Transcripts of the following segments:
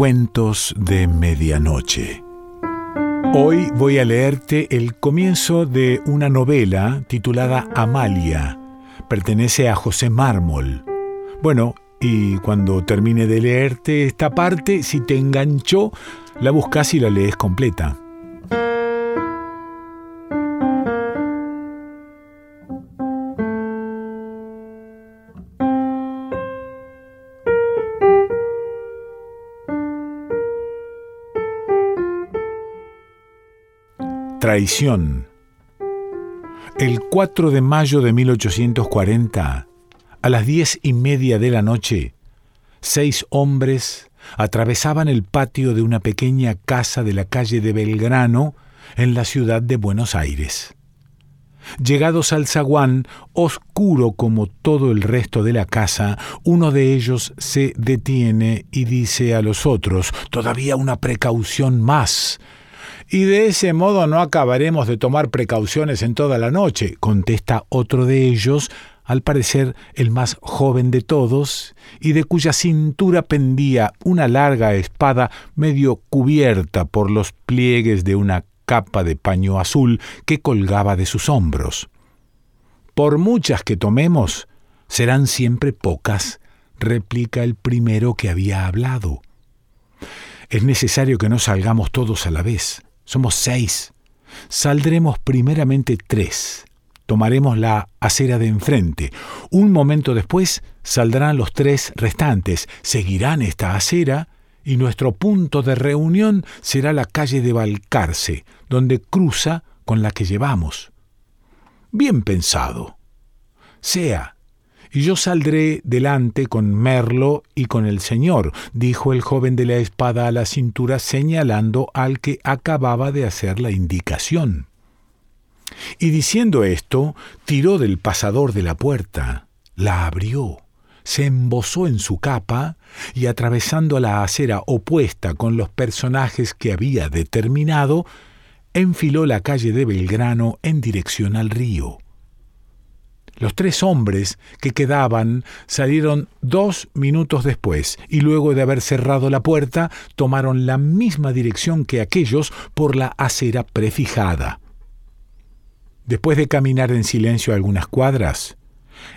Cuentos de Medianoche. Hoy voy a leerte el comienzo de una novela titulada Amalia. Pertenece a José Mármol. Bueno, y cuando termine de leerte esta parte, si te enganchó, la buscas y la lees completa. Traición. El 4 de mayo de 1840, a las diez y media de la noche, seis hombres atravesaban el patio de una pequeña casa de la calle de Belgrano en la ciudad de Buenos Aires. Llegados al zaguán, oscuro como todo el resto de la casa, uno de ellos se detiene y dice a los otros, todavía una precaución más, y de ese modo no acabaremos de tomar precauciones en toda la noche, contesta otro de ellos, al parecer el más joven de todos, y de cuya cintura pendía una larga espada medio cubierta por los pliegues de una capa de paño azul que colgaba de sus hombros. Por muchas que tomemos, serán siempre pocas, replica el primero que había hablado. Es necesario que no salgamos todos a la vez. Somos seis. Saldremos primeramente tres. Tomaremos la acera de enfrente. Un momento después saldrán los tres restantes. Seguirán esta acera y nuestro punto de reunión será la calle de Balcarce, donde cruza con la que llevamos. Bien pensado. Sea, y yo saldré delante con Merlo y con el señor, dijo el joven de la espada a la cintura señalando al que acababa de hacer la indicación. Y diciendo esto, tiró del pasador de la puerta, la abrió, se embosó en su capa y atravesando la acera opuesta con los personajes que había determinado, enfiló la calle de Belgrano en dirección al río. Los tres hombres que quedaban salieron dos minutos después y luego de haber cerrado la puerta tomaron la misma dirección que aquellos por la acera prefijada. Después de caminar en silencio algunas cuadras,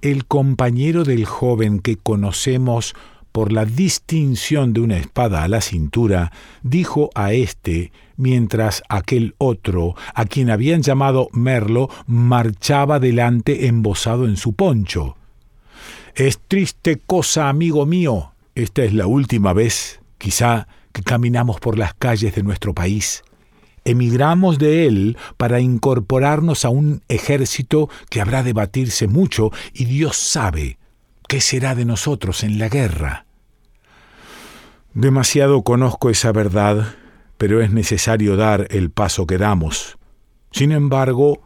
el compañero del joven que conocemos por la distinción de una espada a la cintura, dijo a éste, mientras aquel otro, a quien habían llamado Merlo, marchaba delante embosado en su poncho. Es triste cosa, amigo mío. Esta es la última vez, quizá, que caminamos por las calles de nuestro país. Emigramos de él para incorporarnos a un ejército que habrá de batirse mucho y Dios sabe qué será de nosotros en la guerra. Demasiado conozco esa verdad, pero es necesario dar el paso que damos. Sin embargo,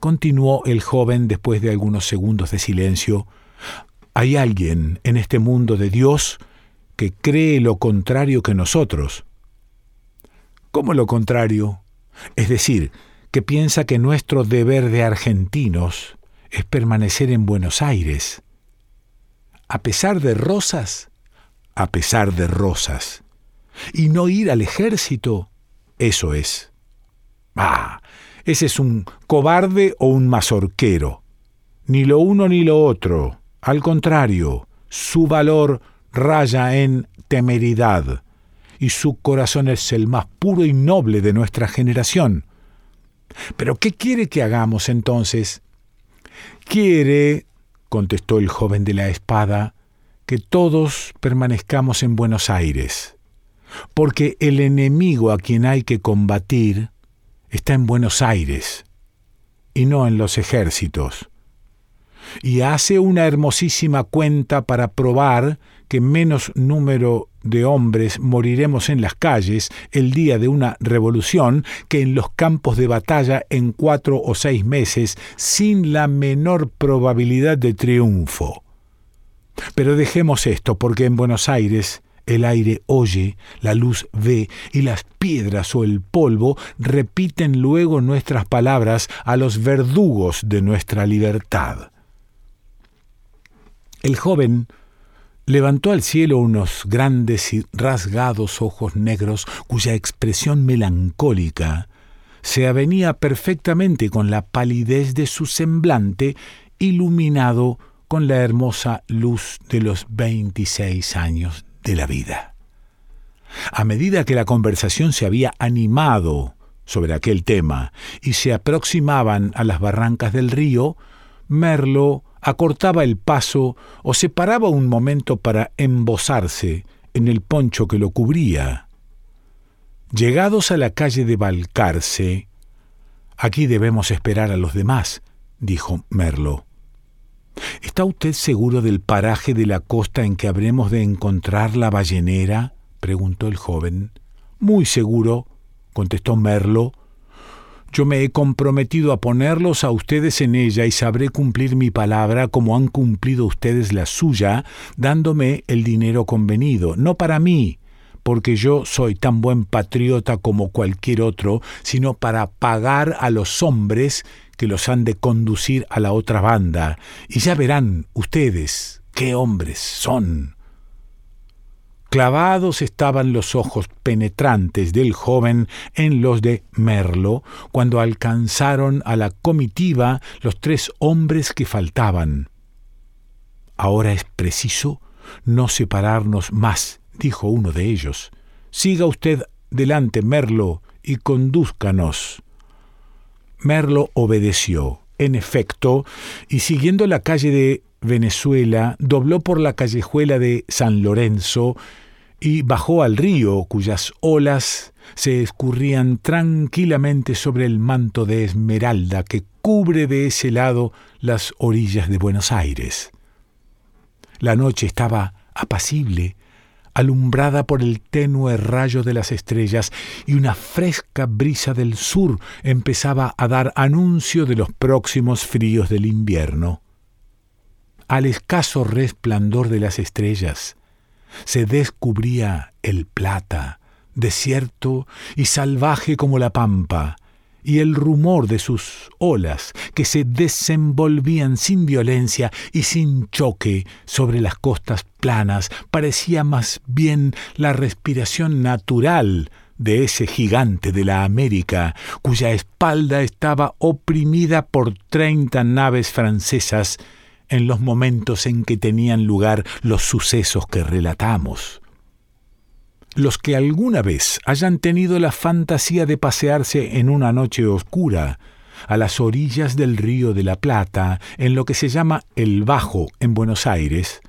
continuó el joven después de algunos segundos de silencio, hay alguien en este mundo de Dios que cree lo contrario que nosotros. ¿Cómo lo contrario? Es decir, que piensa que nuestro deber de argentinos es permanecer en Buenos Aires. A pesar de Rosas, a pesar de rosas. Y no ir al ejército, eso es. Ah, ese es un cobarde o un mazorquero. Ni lo uno ni lo otro. Al contrario, su valor raya en temeridad, y su corazón es el más puro y noble de nuestra generación. Pero ¿qué quiere que hagamos entonces? Quiere, contestó el joven de la espada, que todos permanezcamos en Buenos Aires, porque el enemigo a quien hay que combatir está en Buenos Aires y no en los ejércitos. Y hace una hermosísima cuenta para probar que menos número de hombres moriremos en las calles el día de una revolución que en los campos de batalla en cuatro o seis meses sin la menor probabilidad de triunfo. Pero dejemos esto, porque en Buenos Aires el aire oye, la luz ve, y las piedras o el polvo repiten luego nuestras palabras a los verdugos de nuestra libertad. El joven levantó al cielo unos grandes y rasgados ojos negros cuya expresión melancólica se avenía perfectamente con la palidez de su semblante iluminado con la hermosa luz de los veintiséis años de la vida. A medida que la conversación se había animado sobre aquel tema y se aproximaban a las barrancas del río, Merlo acortaba el paso o se paraba un momento para embosarse en el poncho que lo cubría. Llegados a la calle de Balcarce, aquí debemos esperar a los demás, dijo Merlo. ¿Está usted seguro del paraje de la costa en que habremos de encontrar la ballenera? preguntó el joven. Muy seguro, contestó Merlo. Yo me he comprometido a ponerlos a ustedes en ella y sabré cumplir mi palabra como han cumplido ustedes la suya, dándome el dinero convenido, no para mí, porque yo soy tan buen patriota como cualquier otro, sino para pagar a los hombres que los han de conducir a la otra banda, y ya verán ustedes qué hombres son. Clavados estaban los ojos penetrantes del joven en los de Merlo cuando alcanzaron a la comitiva los tres hombres que faltaban. Ahora es preciso no separarnos más, dijo uno de ellos. Siga usted delante, Merlo, y condúzcanos. Merlo obedeció, en efecto, y siguiendo la calle de Venezuela, dobló por la callejuela de San Lorenzo y bajó al río, cuyas olas se escurrían tranquilamente sobre el manto de esmeralda que cubre de ese lado las orillas de Buenos Aires. La noche estaba apacible, alumbrada por el tenue rayo de las estrellas, y una fresca brisa del sur empezaba a dar anuncio de los próximos fríos del invierno. Al escaso resplandor de las estrellas se descubría el plata, desierto y salvaje como la pampa, y el rumor de sus olas que se desenvolvían sin violencia y sin choque sobre las costas planas parecía más bien la respiración natural de ese gigante de la América, cuya espalda estaba oprimida por treinta naves francesas en los momentos en que tenían lugar los sucesos que relatamos. Los que alguna vez hayan tenido la fantasía de pasearse en una noche oscura a las orillas del río de la Plata, en lo que se llama el Bajo en Buenos Aires,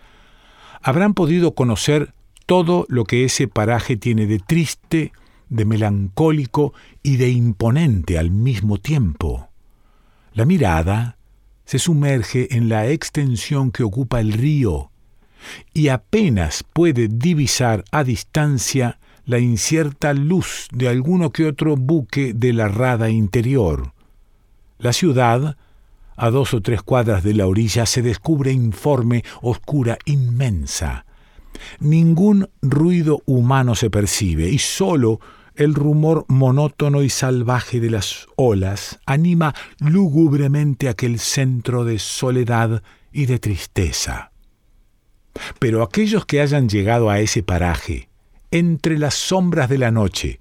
habrán podido conocer todo lo que ese paraje tiene de triste, de melancólico y de imponente al mismo tiempo. La mirada se sumerge en la extensión que ocupa el río, y apenas puede divisar a distancia la incierta luz de alguno que otro buque de la rada interior. La ciudad, a dos o tres cuadras de la orilla, se descubre informe, oscura, inmensa. Ningún ruido humano se percibe y sólo el rumor monótono y salvaje de las olas anima lúgubremente aquel centro de soledad y de tristeza. Pero aquellos que hayan llegado a ese paraje, entre las sombras de la noche,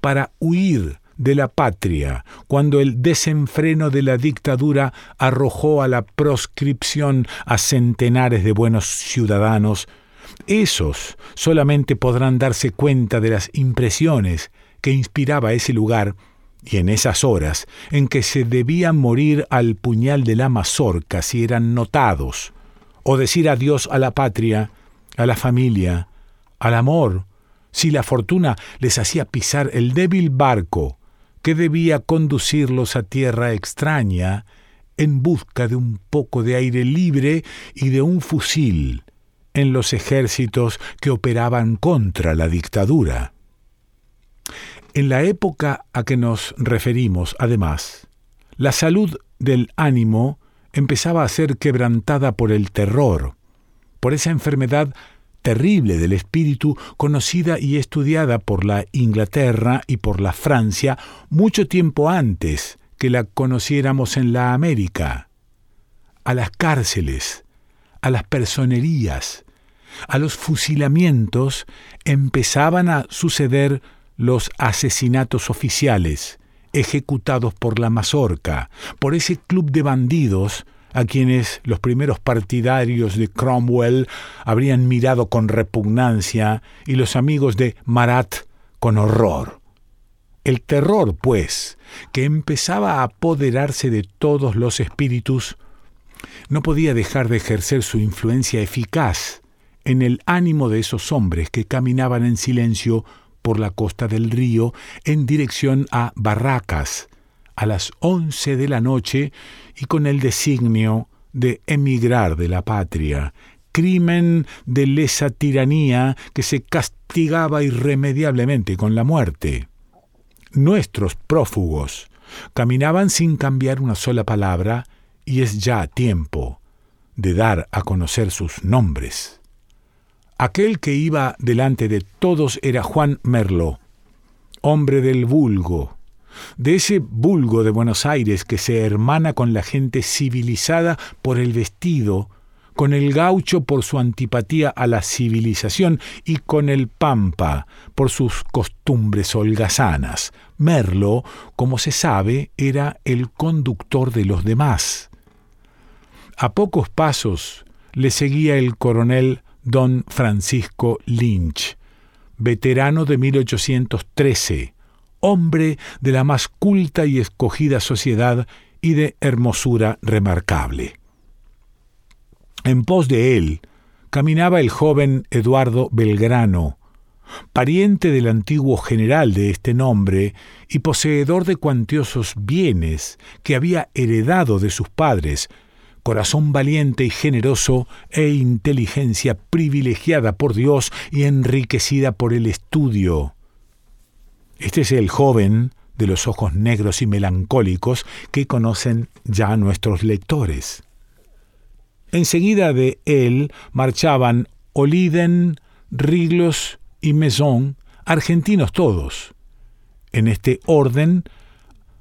para huir de la patria, cuando el desenfreno de la dictadura arrojó a la proscripción a centenares de buenos ciudadanos, esos solamente podrán darse cuenta de las impresiones que inspiraba ese lugar y en esas horas en que se debía morir al puñal de la mazorca si eran notados, o decir adiós a la patria, a la familia, al amor, si la fortuna les hacía pisar el débil barco que debía conducirlos a tierra extraña en busca de un poco de aire libre y de un fusil en los ejércitos que operaban contra la dictadura. En la época a que nos referimos, además, la salud del ánimo empezaba a ser quebrantada por el terror, por esa enfermedad terrible del espíritu conocida y estudiada por la Inglaterra y por la Francia mucho tiempo antes que la conociéramos en la América. A las cárceles, a las personerías, a los fusilamientos empezaban a suceder los asesinatos oficiales, ejecutados por la mazorca, por ese club de bandidos a quienes los primeros partidarios de Cromwell habrían mirado con repugnancia y los amigos de Marat con horror. El terror, pues, que empezaba a apoderarse de todos los espíritus, no podía dejar de ejercer su influencia eficaz en el ánimo de esos hombres que caminaban en silencio por la costa del río en dirección a Barracas a las once de la noche y con el designio de emigrar de la patria, crimen de lesa tiranía que se castigaba irremediablemente con la muerte. Nuestros prófugos caminaban sin cambiar una sola palabra y es ya tiempo de dar a conocer sus nombres. Aquel que iba delante de todos era Juan Merlo, hombre del vulgo, de ese vulgo de Buenos Aires que se hermana con la gente civilizada por el vestido, con el gaucho por su antipatía a la civilización y con el pampa por sus costumbres holgazanas. Merlo, como se sabe, era el conductor de los demás. A pocos pasos le seguía el coronel don Francisco Lynch, veterano de 1813, hombre de la más culta y escogida sociedad y de hermosura remarcable. En pos de él caminaba el joven Eduardo Belgrano, pariente del antiguo general de este nombre y poseedor de cuantiosos bienes que había heredado de sus padres, corazón valiente y generoso e inteligencia privilegiada por Dios y enriquecida por el estudio. Este es el joven de los ojos negros y melancólicos que conocen ya nuestros lectores. Enseguida de él marchaban Oliden, Riglos y Maison, argentinos todos. En este orden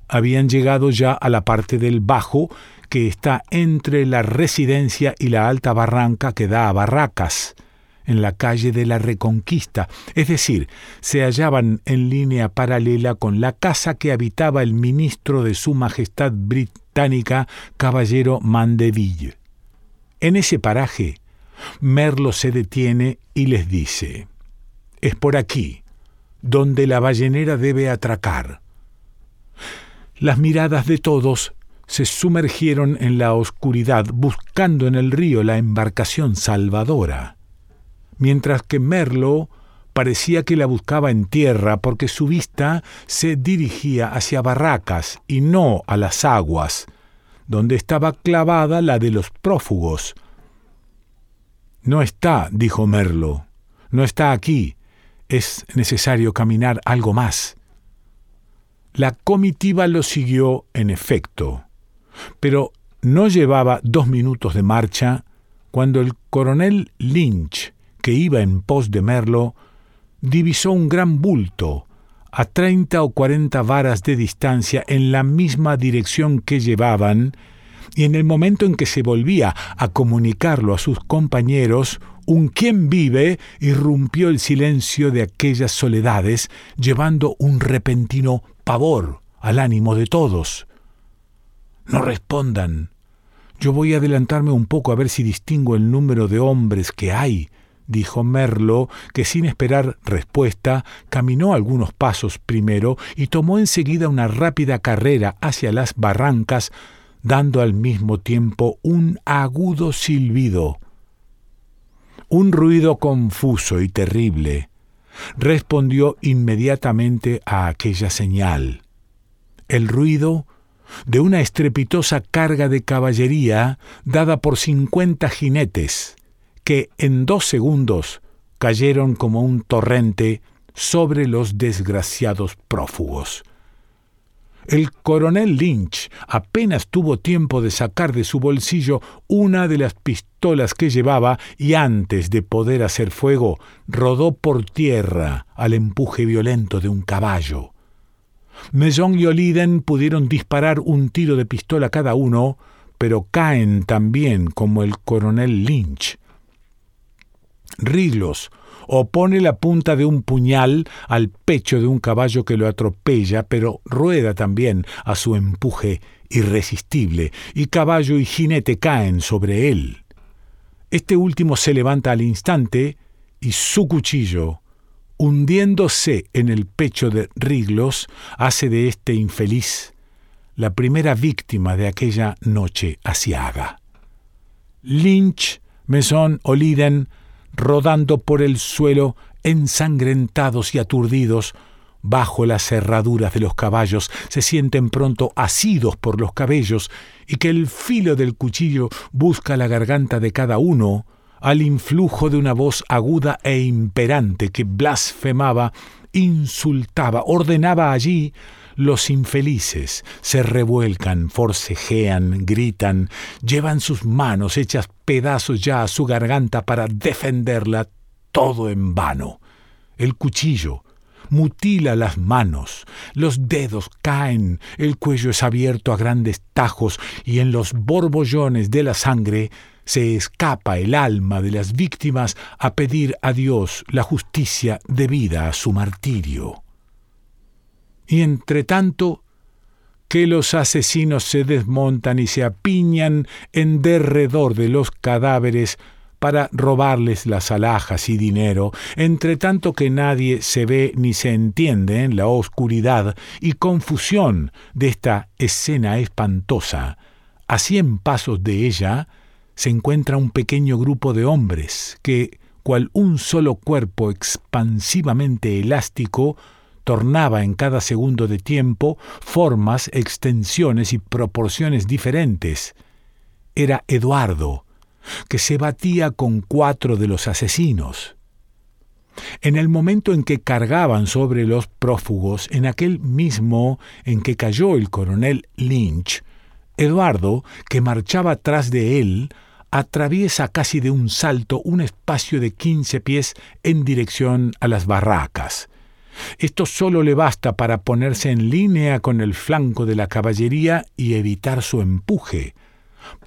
habían llegado ya a la parte del Bajo que está entre la residencia y la alta barranca que da a Barracas, en la calle de la Reconquista, es decir, se hallaban en línea paralela con la casa que habitaba el ministro de Su Majestad Británica, caballero Mandeville. En ese paraje, Merlo se detiene y les dice, es por aquí, donde la ballenera debe atracar. Las miradas de todos se sumergieron en la oscuridad buscando en el río la embarcación salvadora, mientras que Merlo parecía que la buscaba en tierra porque su vista se dirigía hacia Barracas y no a las aguas, donde estaba clavada la de los prófugos. No está, dijo Merlo, no está aquí, es necesario caminar algo más. La comitiva lo siguió en efecto. Pero no llevaba dos minutos de marcha cuando el coronel Lynch, que iba en pos de Merlo, divisó un gran bulto a treinta o cuarenta varas de distancia en la misma dirección que llevaban, y en el momento en que se volvía a comunicarlo a sus compañeros, un quien vive irrumpió el silencio de aquellas soledades, llevando un repentino pavor al ánimo de todos. No respondan. Yo voy a adelantarme un poco a ver si distingo el número de hombres que hay, dijo Merlo, que sin esperar respuesta caminó algunos pasos primero y tomó enseguida una rápida carrera hacia las barrancas, dando al mismo tiempo un agudo silbido. Un ruido confuso y terrible respondió inmediatamente a aquella señal. El ruido de una estrepitosa carga de caballería dada por cincuenta jinetes, que en dos segundos cayeron como un torrente sobre los desgraciados prófugos. El coronel Lynch apenas tuvo tiempo de sacar de su bolsillo una de las pistolas que llevaba y antes de poder hacer fuego rodó por tierra al empuje violento de un caballo. Maison y Oliden pudieron disparar un tiro de pistola cada uno, pero caen también como el coronel Lynch. Riglos opone la punta de un puñal al pecho de un caballo que lo atropella, pero rueda también a su empuje irresistible, y caballo y jinete caen sobre él. Este último se levanta al instante y su cuchillo, hundiéndose en el pecho de Riglos, hace de este infeliz la primera víctima de aquella noche asiaga. Lynch, Mesón o Liden rodando por el suelo, ensangrentados y aturdidos, bajo las cerraduras de los caballos, se sienten pronto asidos por los cabellos, y que el filo del cuchillo busca la garganta de cada uno, al influjo de una voz aguda e imperante que blasfemaba, insultaba, ordenaba allí, los infelices se revuelcan, forcejean, gritan, llevan sus manos hechas pedazos ya a su garganta para defenderla, todo en vano. El cuchillo mutila las manos, los dedos caen, el cuello es abierto a grandes tajos y en los borbollones de la sangre se escapa el alma de las víctimas a pedir a Dios la justicia debida a su martirio. Y entre tanto, que los asesinos se desmontan y se apiñan en derredor de los cadáveres para robarles las alhajas y dinero, entre tanto que nadie se ve ni se entiende en la oscuridad y confusión de esta escena espantosa, a cien pasos de ella se encuentra un pequeño grupo de hombres que, cual un solo cuerpo expansivamente elástico, tornaba en cada segundo de tiempo formas, extensiones y proporciones diferentes. Era Eduardo, que se batía con cuatro de los asesinos. En el momento en que cargaban sobre los prófugos, en aquel mismo en que cayó el coronel Lynch, Eduardo, que marchaba tras de él, atraviesa casi de un salto un espacio de quince pies en dirección a las barracas. Esto solo le basta para ponerse en línea con el flanco de la caballería y evitar su empuje,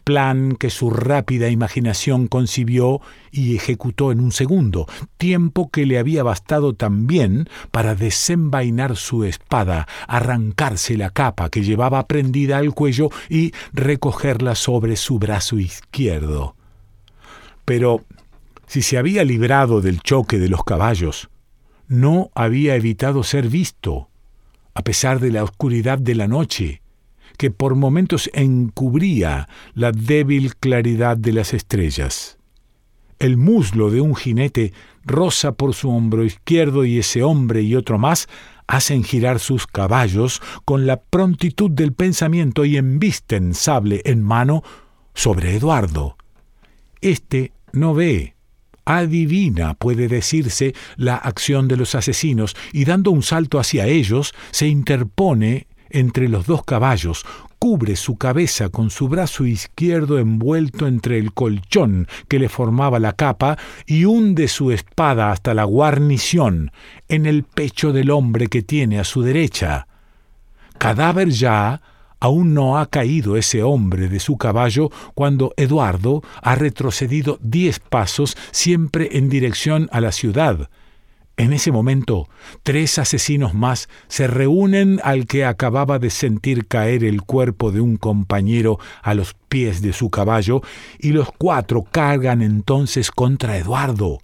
plan que su rápida imaginación concibió y ejecutó en un segundo, tiempo que le había bastado también para desenvainar su espada, arrancarse la capa que llevaba prendida al cuello y recogerla sobre su brazo izquierdo. Pero si se había librado del choque de los caballos, no había evitado ser visto, a pesar de la oscuridad de la noche, que por momentos encubría la débil claridad de las estrellas. El muslo de un jinete roza por su hombro izquierdo y ese hombre y otro más hacen girar sus caballos con la prontitud del pensamiento y embisten sable en mano sobre Eduardo. Este no ve, adivina, puede decirse, la acción de los asesinos y dando un salto hacia ellos, se interpone entre los dos caballos, cubre su cabeza con su brazo izquierdo envuelto entre el colchón que le formaba la capa y hunde su espada hasta la guarnición en el pecho del hombre que tiene a su derecha. Cadáver ya, Aún no ha caído ese hombre de su caballo cuando Eduardo ha retrocedido diez pasos siempre en dirección a la ciudad. En ese momento, tres asesinos más se reúnen al que acababa de sentir caer el cuerpo de un compañero a los pies de su caballo, y los cuatro cargan entonces contra Eduardo.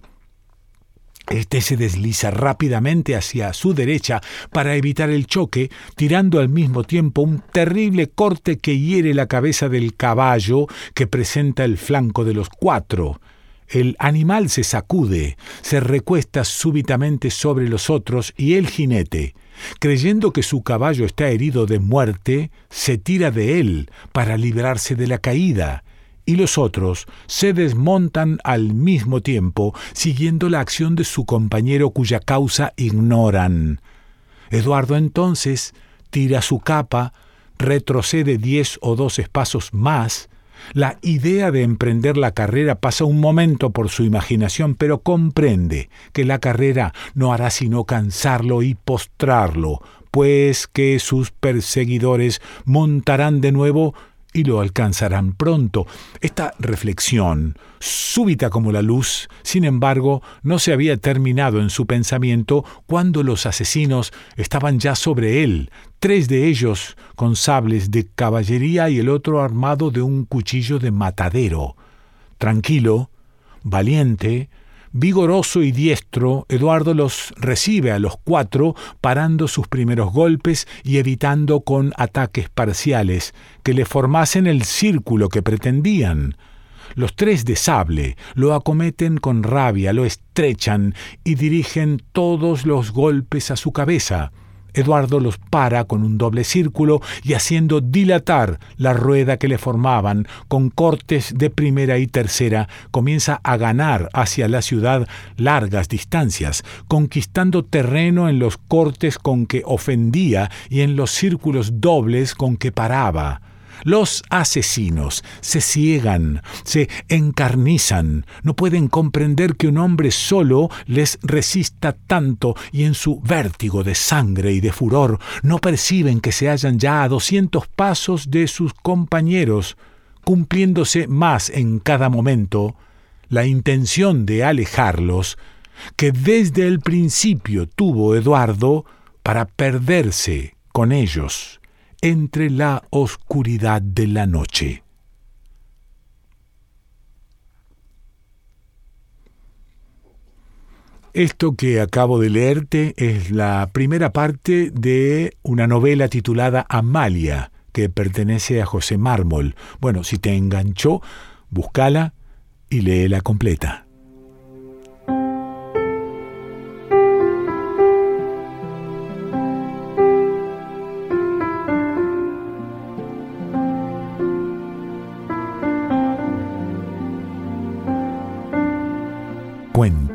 Este se desliza rápidamente hacia su derecha para evitar el choque, tirando al mismo tiempo un terrible corte que hiere la cabeza del caballo que presenta el flanco de los cuatro. El animal se sacude, se recuesta súbitamente sobre los otros y el jinete, creyendo que su caballo está herido de muerte, se tira de él para librarse de la caída y los otros se desmontan al mismo tiempo, siguiendo la acción de su compañero cuya causa ignoran. Eduardo entonces tira su capa, retrocede diez o doce pasos más, la idea de emprender la carrera pasa un momento por su imaginación, pero comprende que la carrera no hará sino cansarlo y postrarlo, pues que sus perseguidores montarán de nuevo y lo alcanzarán pronto. Esta reflexión, súbita como la luz, sin embargo, no se había terminado en su pensamiento cuando los asesinos estaban ya sobre él, tres de ellos con sables de caballería y el otro armado de un cuchillo de matadero. Tranquilo, valiente, Vigoroso y diestro, Eduardo los recibe a los cuatro, parando sus primeros golpes y evitando con ataques parciales que le formasen el círculo que pretendían. Los tres de sable lo acometen con rabia, lo estrechan y dirigen todos los golpes a su cabeza. Eduardo los para con un doble círculo y haciendo dilatar la rueda que le formaban, con cortes de primera y tercera, comienza a ganar hacia la ciudad largas distancias, conquistando terreno en los cortes con que ofendía y en los círculos dobles con que paraba. Los asesinos se ciegan, se encarnizan, no pueden comprender que un hombre solo les resista tanto y en su vértigo de sangre y de furor no perciben que se hallan ya a doscientos pasos de sus compañeros, cumpliéndose más en cada momento la intención de alejarlos que desde el principio tuvo Eduardo para perderse con ellos entre la oscuridad de la noche. Esto que acabo de leerte es la primera parte de una novela titulada Amalia, que pertenece a José Mármol. Bueno, si te enganchó, búscala y léela completa.